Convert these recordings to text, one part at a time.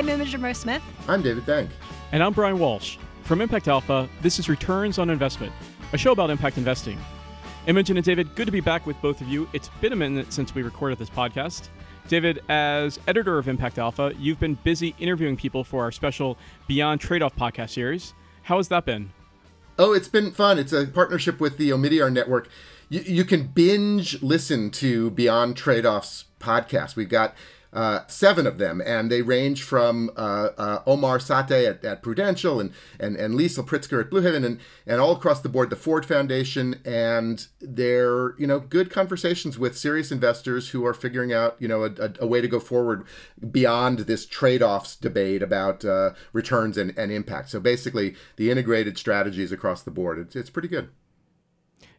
I'm Imogen Rose Smith. I'm David Bank. And I'm Brian Walsh. From Impact Alpha, this is Returns on Investment, a show about impact investing. Imogen and David, good to be back with both of you. It's been a minute since we recorded this podcast. David, as editor of Impact Alpha, you've been busy interviewing people for our special Beyond Trade Off podcast series. How has that been? Oh, it's been fun. It's a partnership with the Omidyar Network. You, you can binge listen to Beyond Trade Off's podcast. We've got uh, seven of them, and they range from uh, uh, Ommeed Sathe at, at, Prudential and, and, and Liesel Pritzker at Blue Haven and, and all across the board, the Ford Foundation, and they're, you know, good conversations with serious investors who are figuring out, you know, a, a, a way to go forward beyond this trade-offs debate about uh, returns and, and impact. So basically, the integrated strategies across the board, it's, it's pretty good.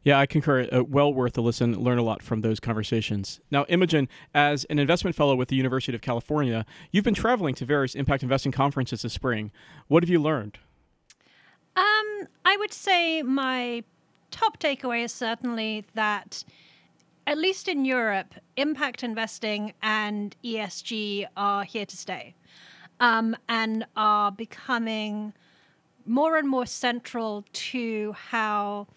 Yeah, I concur. Uh, well worth a listen. Learn a lot from those conversations. Now, Imogen, as an investment fellow with the University of California, you've been traveling to various impact investing conferences this spring. What have you learned? Um, I would say my top takeaway is certainly that, at least in Europe, impact investing and ESG are here to stay, um, and are becoming more and more central to how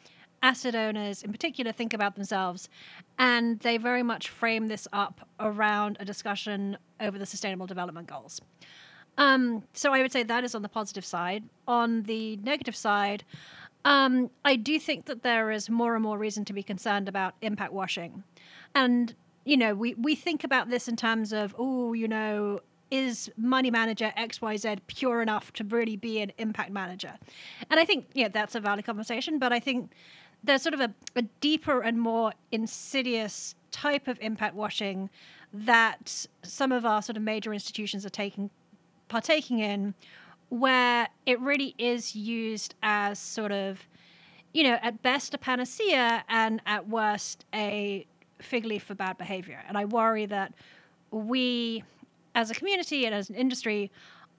asset owners in particular think about themselves. And they very much frame this up around a discussion over the Sustainable Development Goals. Um, so I would say that is on the positive side. On the negative side, um, I do think that there is more and more reason to be concerned about impact washing. And, you know, we, we think about this in terms of, oh, you know, is money manager XYZ pure enough to really be an impact manager? And I think, yeah, that's a valid conversation, but I think there's sort of a, a deeper and more insidious type of impact washing that some of our sort of major institutions are taking partaking in where it really is used as sort of you know at best a panacea and at worst a fig leaf for bad behavior. And i worry that we as a community and as an industry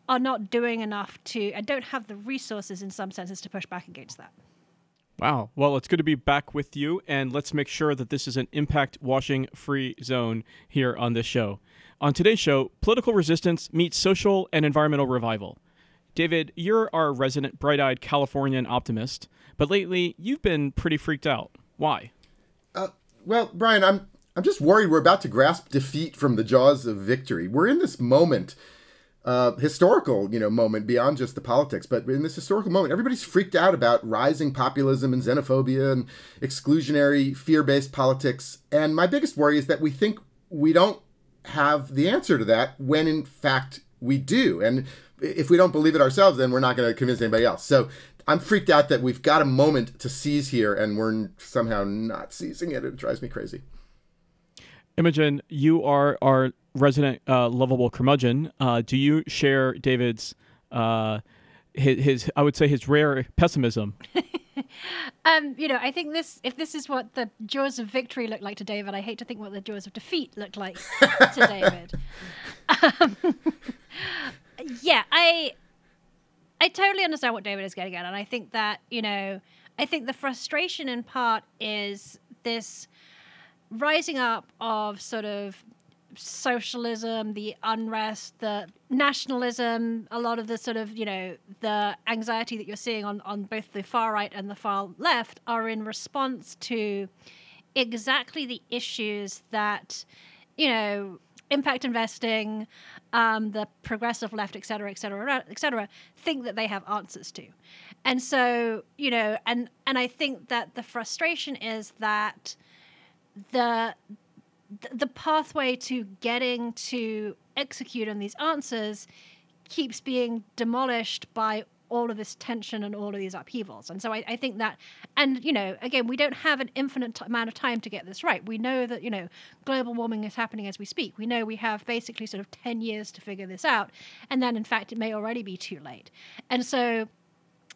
are not doing enough to and don't have the resources in some senses to push back against that Wow. Well, it's good to be back with you, and let's make sure that this is an impact washing free zone here on this show. On today's show, political resistance meets social and environmental revival. David, you're our resident bright eyed Californian optimist, but lately you've been pretty freaked out. Why? Uh, well, Brian, I'm, I'm just worried we're about to grasp defeat from the jaws of victory. We're in this moment uh, historical, you know, moment beyond just the politics. But in this historical moment, everybody's freaked out about rising populism and xenophobia and exclusionary, fear-based politics. And my biggest worry is that we think we don't have the answer to that when in fact we do. And if we don't believe it ourselves, then we're not going to convince anybody else. So I'm freaked out that we've got a moment to seize here and we're somehow not seizing it. It drives me crazy. Imogen, you are our resident uh, lovable curmudgeon. Uh, do you share David's uh, his, his I would say his rare pessimism? um, you know, I think this if this is what the jaws of victory look like to David, I hate to think what the jaws of defeat look like to David. Um, yeah, I I totally understand what David is getting at, and I think that you know, I think the frustration in part is this rising up of sort of socialism, the unrest, the nationalism, a lot of the sort of, you know, the anxiety that you're seeing on, on both the far right and the far left are in response to exactly the issues that, you know, impact investing, um, the progressive left, et cetera, et cetera, et cetera, think that they have answers to. And so, you know, and and I think that the frustration is that the the pathway to getting to execute on these answers keeps being demolished by all of this tension and all of these upheavals. And so I, I think that, and you know, again, we don't have an infinite t- amount of time to get this right. We know that, you know, global warming is happening as we speak. We know we have basically sort of 10 years to figure this out. And then, in fact, it may already be too late. And so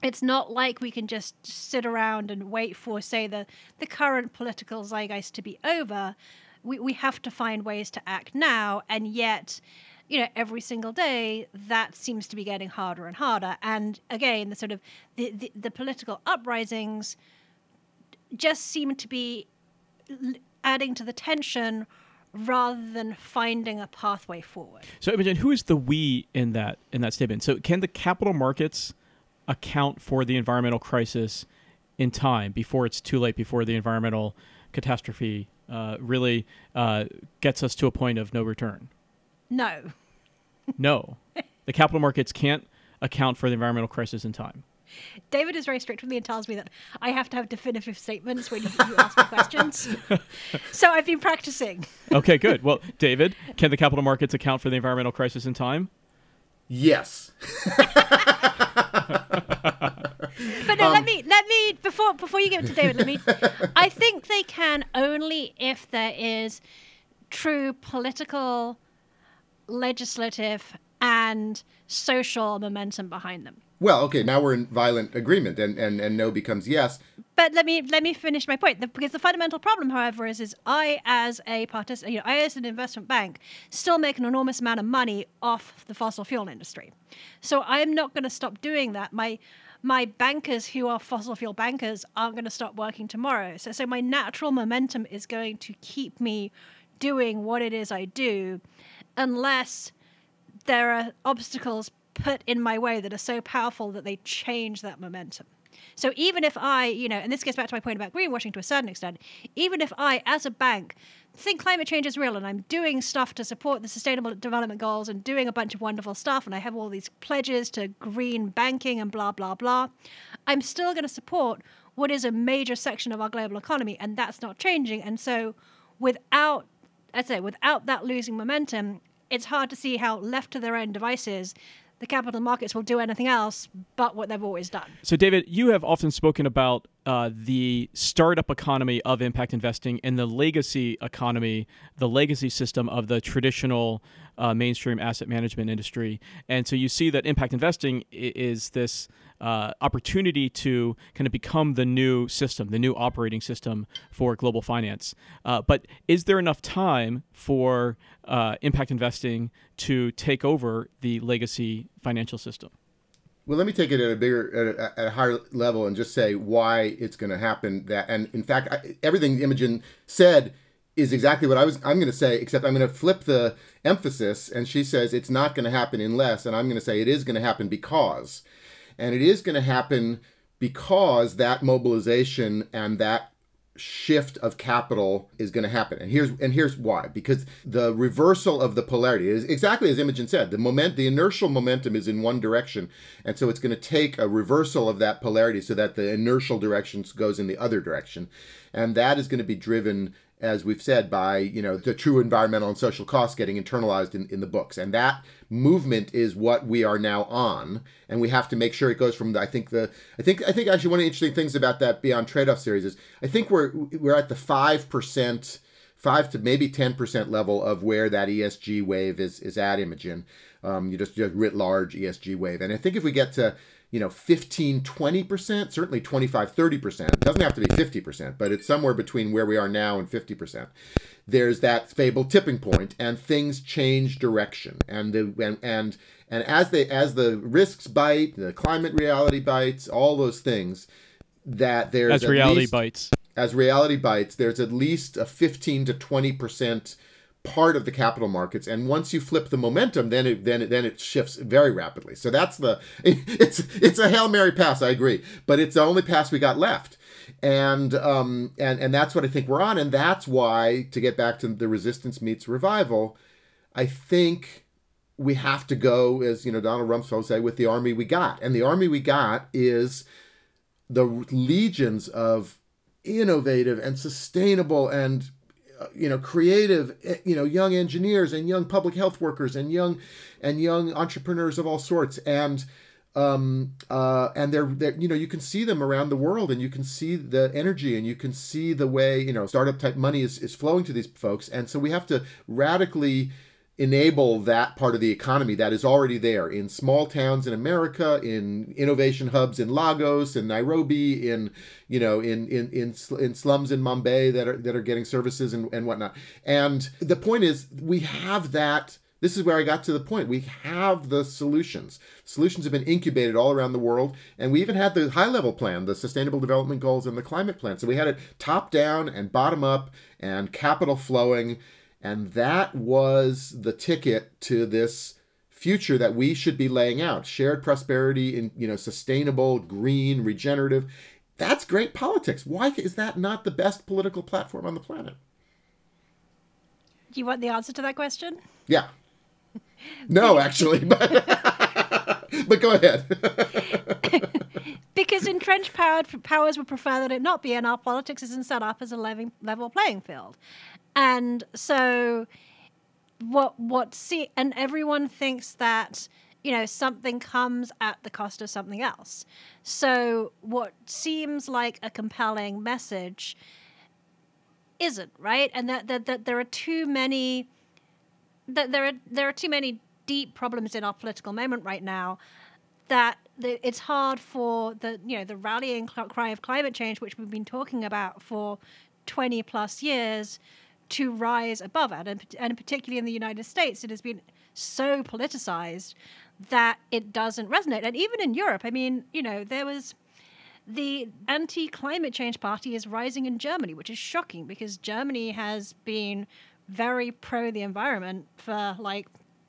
it's not like we can just sit around and wait for, say, the, the current political zeitgeist to be over. We, we have to find ways to act now, and yet, you know, every single day that seems to be getting harder and harder. And again, the sort of the, the, the political uprisings just seem to be adding to the tension rather than finding a pathway forward. So, Imogen, who is the we in that in that statement? So, can the capital markets account for the environmental crisis in time before it's too late, before the environmental catastrophe uh, really uh, gets us to a point of no return? No. No, the capital markets can't account for the environmental crisis in time. David is very strict with me and tells me that I have to have definitive statements when you, you ask me questions. so I've been practicing. Okay, good. Well, David, can the capital markets account for the environmental crisis in time? Yes. But no, let um, me let me before before you get to David, let me I think they can only if there is true political, legislative and social momentum behind them. Well, okay, now we're in violent agreement, and, and, and no becomes yes. But let me let me finish my point. The, because the fundamental problem, however, is is I as a participant, you know, I as an investment bank, still make an enormous amount of money off the fossil fuel industry. So I am not going to stop doing that. My my bankers who are fossil fuel bankers aren't going to stop working tomorrow. So so my natural momentum is going to keep me doing what it is I do, unless there are obstacles put in my way that are so powerful that they change that momentum. So even if I, you know, and this gets back to my point about greenwashing to a certain extent, even if I, as a bank, think climate change is real and I'm doing stuff to support the sustainable development goals and doing a bunch of wonderful stuff and I have all these pledges to green banking and blah, blah, blah, I'm still going to support what is a major section of our global economy and that's not changing. And so without, I say, without that losing momentum, it's hard to see how left to their own devices the capital markets will do anything else but what they've always done. So, David, you have often spoken about uh, the startup economy of impact investing and the legacy economy, the legacy system of the traditional uh, mainstream asset management industry. And so you see that impact investing is this uh, opportunity to kind of become the new system, the new operating system for global finance. Uh, but is there enough time for uh, impact investing to take over the legacy financial system? Well, let me take it at a bigger, at a, at a higher level, and just say why it's going to happen. That, and in fact, I, everything Imogen said is exactly what I was. I'm going to say, except I'm going to flip the emphasis, and she says it's not going to happen unless, and I'm going to say it is going to happen because, and it is going to happen because that mobilization and that shift of capital is going to happen. And here's and here's why. Because the reversal of the polarity is exactly as imogen said the moment the inertial momentum is in one direction. And so it's going to take a reversal of that polarity so that the inertial direction goes in the other direction. And that is going to be driven as we've said, by you know the true environmental and social costs getting internalized in, in the books, and that movement is what we are now on, and we have to make sure it goes from. The, I think the I think I think actually one of the interesting things about that Beyond Trade-off series is I think we're we're at the five percent, five to maybe ten percent level of where that ESG wave is is at Imogen. Um, you just just writ large ESG wave, and I think if we get to you know 15 20% certainly 25 30% it doesn't have to be 50% but it's somewhere between where we are now and 50% there's that fabled tipping point and things change direction. And the and and, and as they as the risks bite the climate reality bites all those things that there's as reality least, bites. as reality bites there's at least a 15 to 20% part of the capital markets and once you flip the momentum then it then it, then it shifts very rapidly. So that's the it's it's a hail mary pass i agree but it's the only pass we got left. And um and and that's what i think we're on and that's why to get back to the resistance meets revival i think we have to go as you know donald rumsfeld say with the army we got. And the army we got is the legions of innovative and sustainable and you know creative eh, you know young engineers and young public health workers and young and young entrepreneurs of all sorts. And um uh and they're, they're you know you can see them around the world and you can see the energy and you can see the way you know startup type money is, is flowing to these folks. And so we have to radically enable that part of the economy that is already there in small towns in America, in innovation hubs in Lagos, in Nairobi, in you know in in in, in slums in Mumbai that are that are getting services and, and whatnot. And the point is, we have that. This is where I got to the point. We have the solutions. Solutions have been incubated all around the world, and we even had the high level plan, the Sustainable Development Goals, and the climate plan. So we had it top down and bottom up, and capital flowing And that was the ticket to this future that we should be laying out. Shared prosperity in you know sustainable green regenerative. That's great politics. Why is that not the best political platform on the planet? Do you want the answer to that question? Yeah. No actually but but go ahead. Because entrenched power, powers would prefer that it not be and our politics isn't set up as a level playing field and so what what see and everyone thinks that you know something comes at the cost of something else. So what seems like a compelling message isn't right? And that that, that there are too many that there are there are too many deep problems in our political moment right now that it's hard for the you know the rallying cry of climate change which we've been talking about for 20 plus years to rise above it. And, and particularly in the United States, it has been so politicized that it doesn't resonate. And even in Europe, I mean, you know, there was the anti climate change party is rising in Germany, which is shocking because Germany has been very pro the environment for like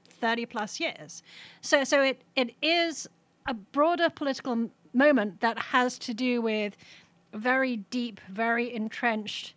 30 plus years. So, so it, it is a broader political moment that has to do with very deep, very entrenched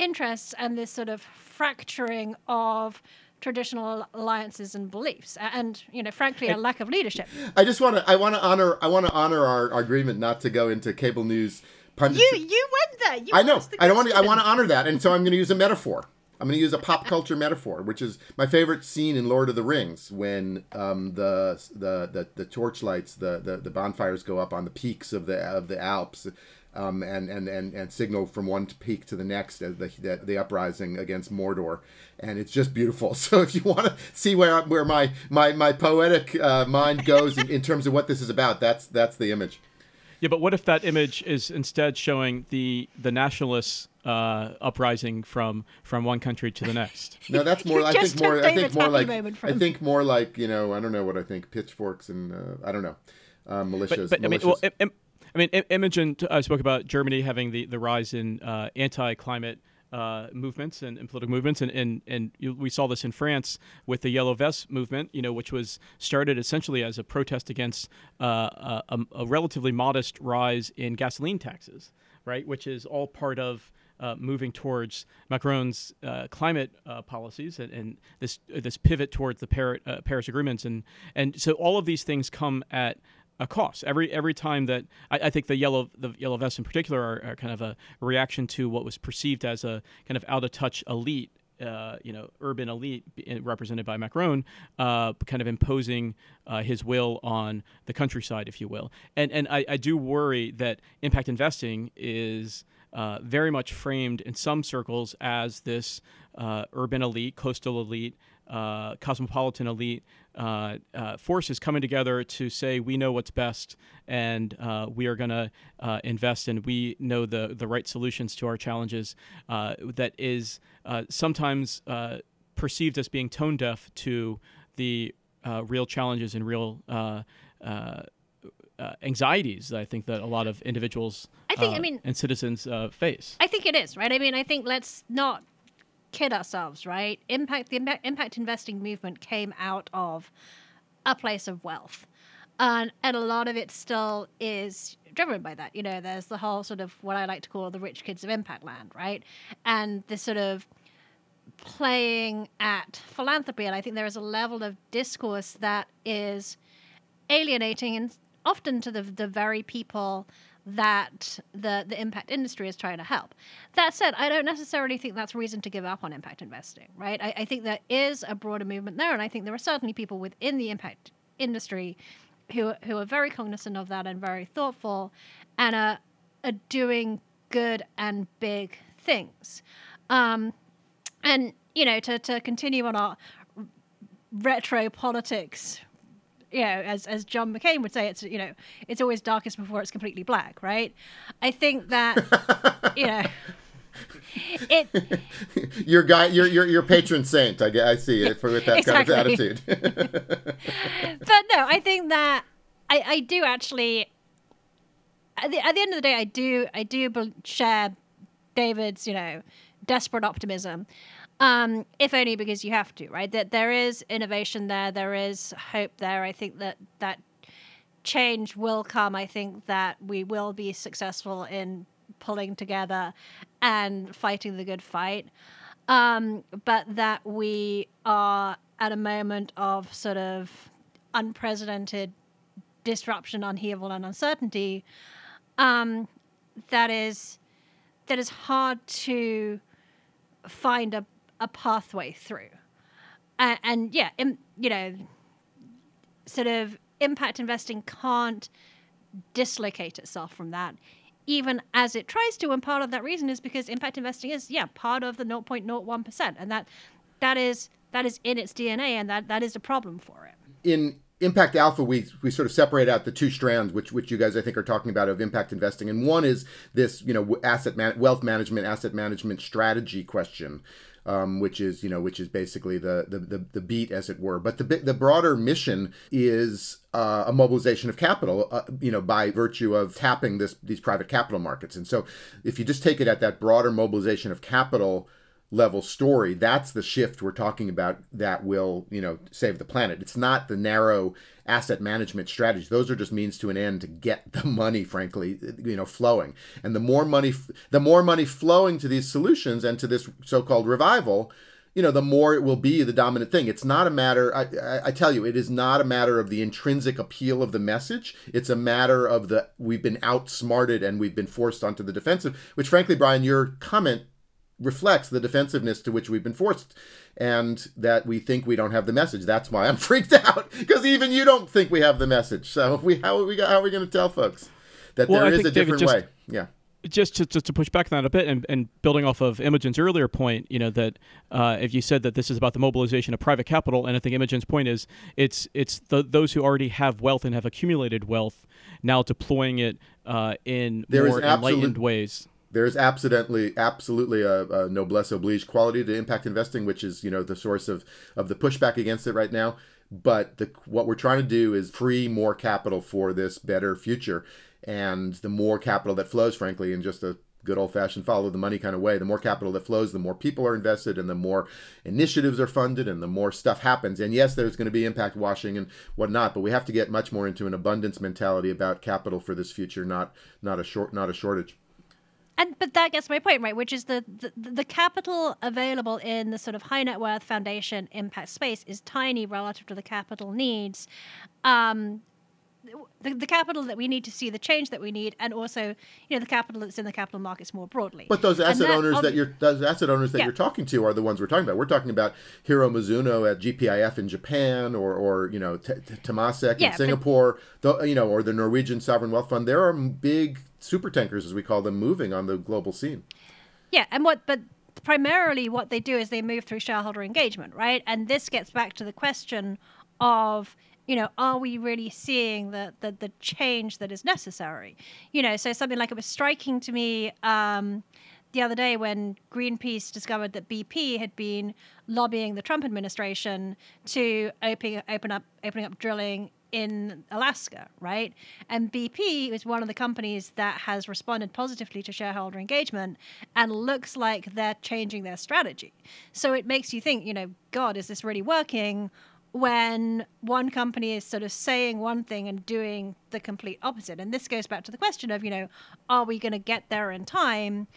interests and this sort of fracturing of traditional alliances and beliefs and you know frankly a lack of leadership. I just want to i want to honor i want to honor our, our agreement not to go into cable news punditry. you you went there. You i know. i don't want to i want to honor that and so i'm going to use a metaphor. I'm going to use a pop culture metaphor which is my favorite scene in lord of the rings when um, the, the the the torchlights the, the the bonfires go up on the peaks of the of the alps um, and, and, and, and signal from one peak to the next as the, the, the uprising against Mordor. And it's just beautiful. So if you want to see where where my my, my poetic uh, mind goes in, in terms of what this is about, that's that's the image. Yeah, but what if that image is instead showing the the nationalists uh, uprising from from one country to the next? no, that's more. I think more. I think more like. I think more like you know. I don't know what I think. Pitchforks and uh, I don't know. Uh, militias. But, but militias. I mean, well, it, it, I mean, I- Imogen spoke about Germany having the, the rise in uh, anti-climate uh, movements and, and, political movements, and and, and we saw this in France with the Yellow Vest movement, you know, which was started essentially as a protest against uh, a, a, relatively modest rise in gasoline taxes, right, which is all part of uh, moving towards Macron's uh, climate uh, policies and, and, this this pivot towards the Paris, uh, Paris agreements. And and so all of these things come at a cost. Every every time that I, I, think the yellow the yellow vests in particular are, are, kind of a reaction to what was perceived as a kind of out of touch elite. Uh, you know, urban elite represented by Macron, uh, kind of imposing uh, his will on the countryside, if you will. And and I, I do worry that impact investing is uh, very much framed in some circles as this uh, urban elite, coastal elite, uh, cosmopolitan elite uh, uh, forces coming together to say we know what's best and uh, we are going to uh, invest and we know the the right solutions to our challenges. Uh, that is sometimes perceived as being tone deaf to the real challenges and real. anxieties that I think that a lot of individuals I think, I mean, and citizens face. I think it is right. I mean, I think let's not kid ourselves, right? Impact the impact investing movement came out of a place of wealth. And, and a lot of it still is driven by that. You know, there's the whole sort of what I like to call the rich kids of impact land, right? And this sort of playing at philanthropy. And I think there is a level of discourse that is alienating and often to the, the very people that the, the impact industry is trying to help. That said, I don't necessarily think that's reason to give up on impact investing, right? I, I think there is a broader movement there, and I think there are certainly people within the impact industry who, who are very cognizant of that and very thoughtful and are, are doing good and big things. Um, and, you know, to, to continue on our retro politics you know, as as John McCain would say, it's you know, it's always darkest before it's completely black, right? I think that you know. It, your guy, your your your patron saint. I, I see it for with that exactly. kind of attitude. but no, I think that I, I do actually. At the, at the end of the day, I do I do share David's you know desperate optimism. Um, if only because you have to, right? That there is innovation there, there is hope there. I think that that change will come. I think that we will be successful in pulling together and fighting the good fight. Um, but that we are at a moment of sort of unprecedented disruption, upheaval, and uncertainty. Um, that is that is hard to find a, a pathway through. And, and yeah, in, you know, sort of impact investing can't dislocate itself from that even as it tries to and part of that reason is because impact investing is yeah part of the 0.01% and that that is that is in its dna and that that is a problem for it in impact alpha we we sort of separate out the two strands which which you guys i think are talking about of impact investing and one is this you know asset man- wealth management asset management strategy question um, which is you know which is basically the, the the, the beat as it were. But the the broader mission is uh, a mobilization of capital, uh, you know, by virtue of tapping this these private capital markets. And so, if you just take it at that broader mobilization of capital level story that's the shift we're talking about that will you know save the planet. It's not the narrow asset management strategies those are just means to an end to get the money frankly you know flowing. And the more money the more money flowing to these solutions and to this so-called revival you know the more it will be the dominant thing. It's not a matter I, I, I tell you it is not a matter of the intrinsic appeal of the message. It's a matter of the we've been outsmarted and we've been forced onto the defensive which frankly brian your comment reflects the defensiveness to which we've been forced and that we think we don't have the message. That's why i'm freaked out because even you don't think we have the message. So we how are we how are we going to tell folks that well, there is a different just, way? Yeah. Just to, just to push back on that a bit and, and building off of Imogen's earlier point, you know, that uh, if you said that this is about the mobilization of private capital, and I think Imogen's point is it's it's the, those who already have wealth and have accumulated wealth now deploying it uh, in there more enlightened ways there's absolutely absolutely a, a, noblesse oblige quality to impact investing, which is you know the source of of the pushback against it right now. But the what we're trying to do is free more capital for this better future, and the more capital that flows, frankly, in just a good old fashioned follow the money kind of way, the more capital that flows, the more people are invested, and the more initiatives are funded, and the more stuff happens. And yes, there's going to be impact washing and whatnot, but we have to get much more into an abundance mentality about capital for this future, not not a short not a shortage and but that gets my point right which is the, the the capital available in the sort of high net worth foundation impact space is tiny relative to the capital needs. Um, the, the capital that we need to see the change that we need and also you know the capital that's in the capital markets more broadly but those asset that, owners um, that you're those asset owners that yeah. you're talking to are the ones we're talking about we're talking about hiro mizuno at gpif in japan or or you know T- T- temasek yeah, in singapore but, the, you know or the norwegian sovereign wealth fund there are big super tankers, as we call them, moving on the global scene. Yeah, and what, but primarily what they do is they move through shareholder engagement, right? And this gets back to the question of, you know, are we really seeing the the, the change that is necessary? You know, so something like it was striking to me. Um, the other day when Greenpeace discovered that BP had been lobbying the Trump administration to open open up opening up drilling in Alaska, right? And BP is one of the companies that has responded positively to shareholder engagement and looks like they're changing their strategy. So it makes you think, you know, God, is this really working? When one company is sort of saying one thing and doing the complete opposite. And this goes back to the question of, you know, are we going to get there in time?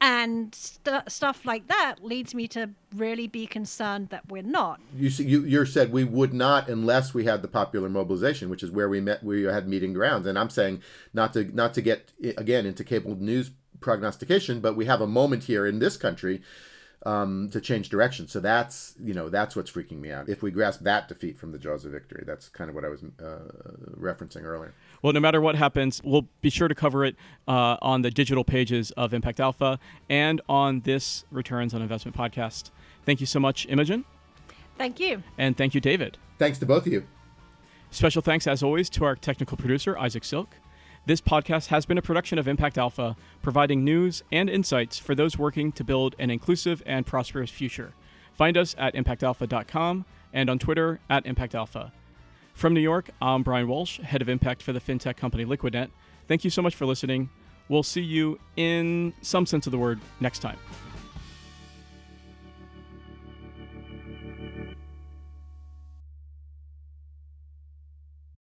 and st- stuff like that leads me to really be concerned that we're not. You you you said we would not unless we had the popular mobilization, which is where we met. We had meeting grounds, and I'm saying not to not to get again into cable news prognostication, but we have a moment here in this country um, to change direction. So that's you know that's what's freaking me out. If we grasp that defeat from the jaws of victory, that's kind of what I was uh, referencing earlier. Well, no matter what happens, we'll be sure to cover it uh, on the digital pages of Impact Alpha and on this Returns on Investment podcast. Thank you so much, Imogen. Thank you. And thank you, David. Thanks to both of you. Special thanks, as always, to our technical producer, Isaac Silk. This podcast has been a production of Impact Alpha, providing news and insights for those working to build an inclusive and prosperous future. Find us at impactalpha.com and on Twitter at impactalpha. From New York, I'm Brian Walsh, head of impact for the fintech company Liquidnet. Thank you so much for listening. We'll see you in some sense of the word next time.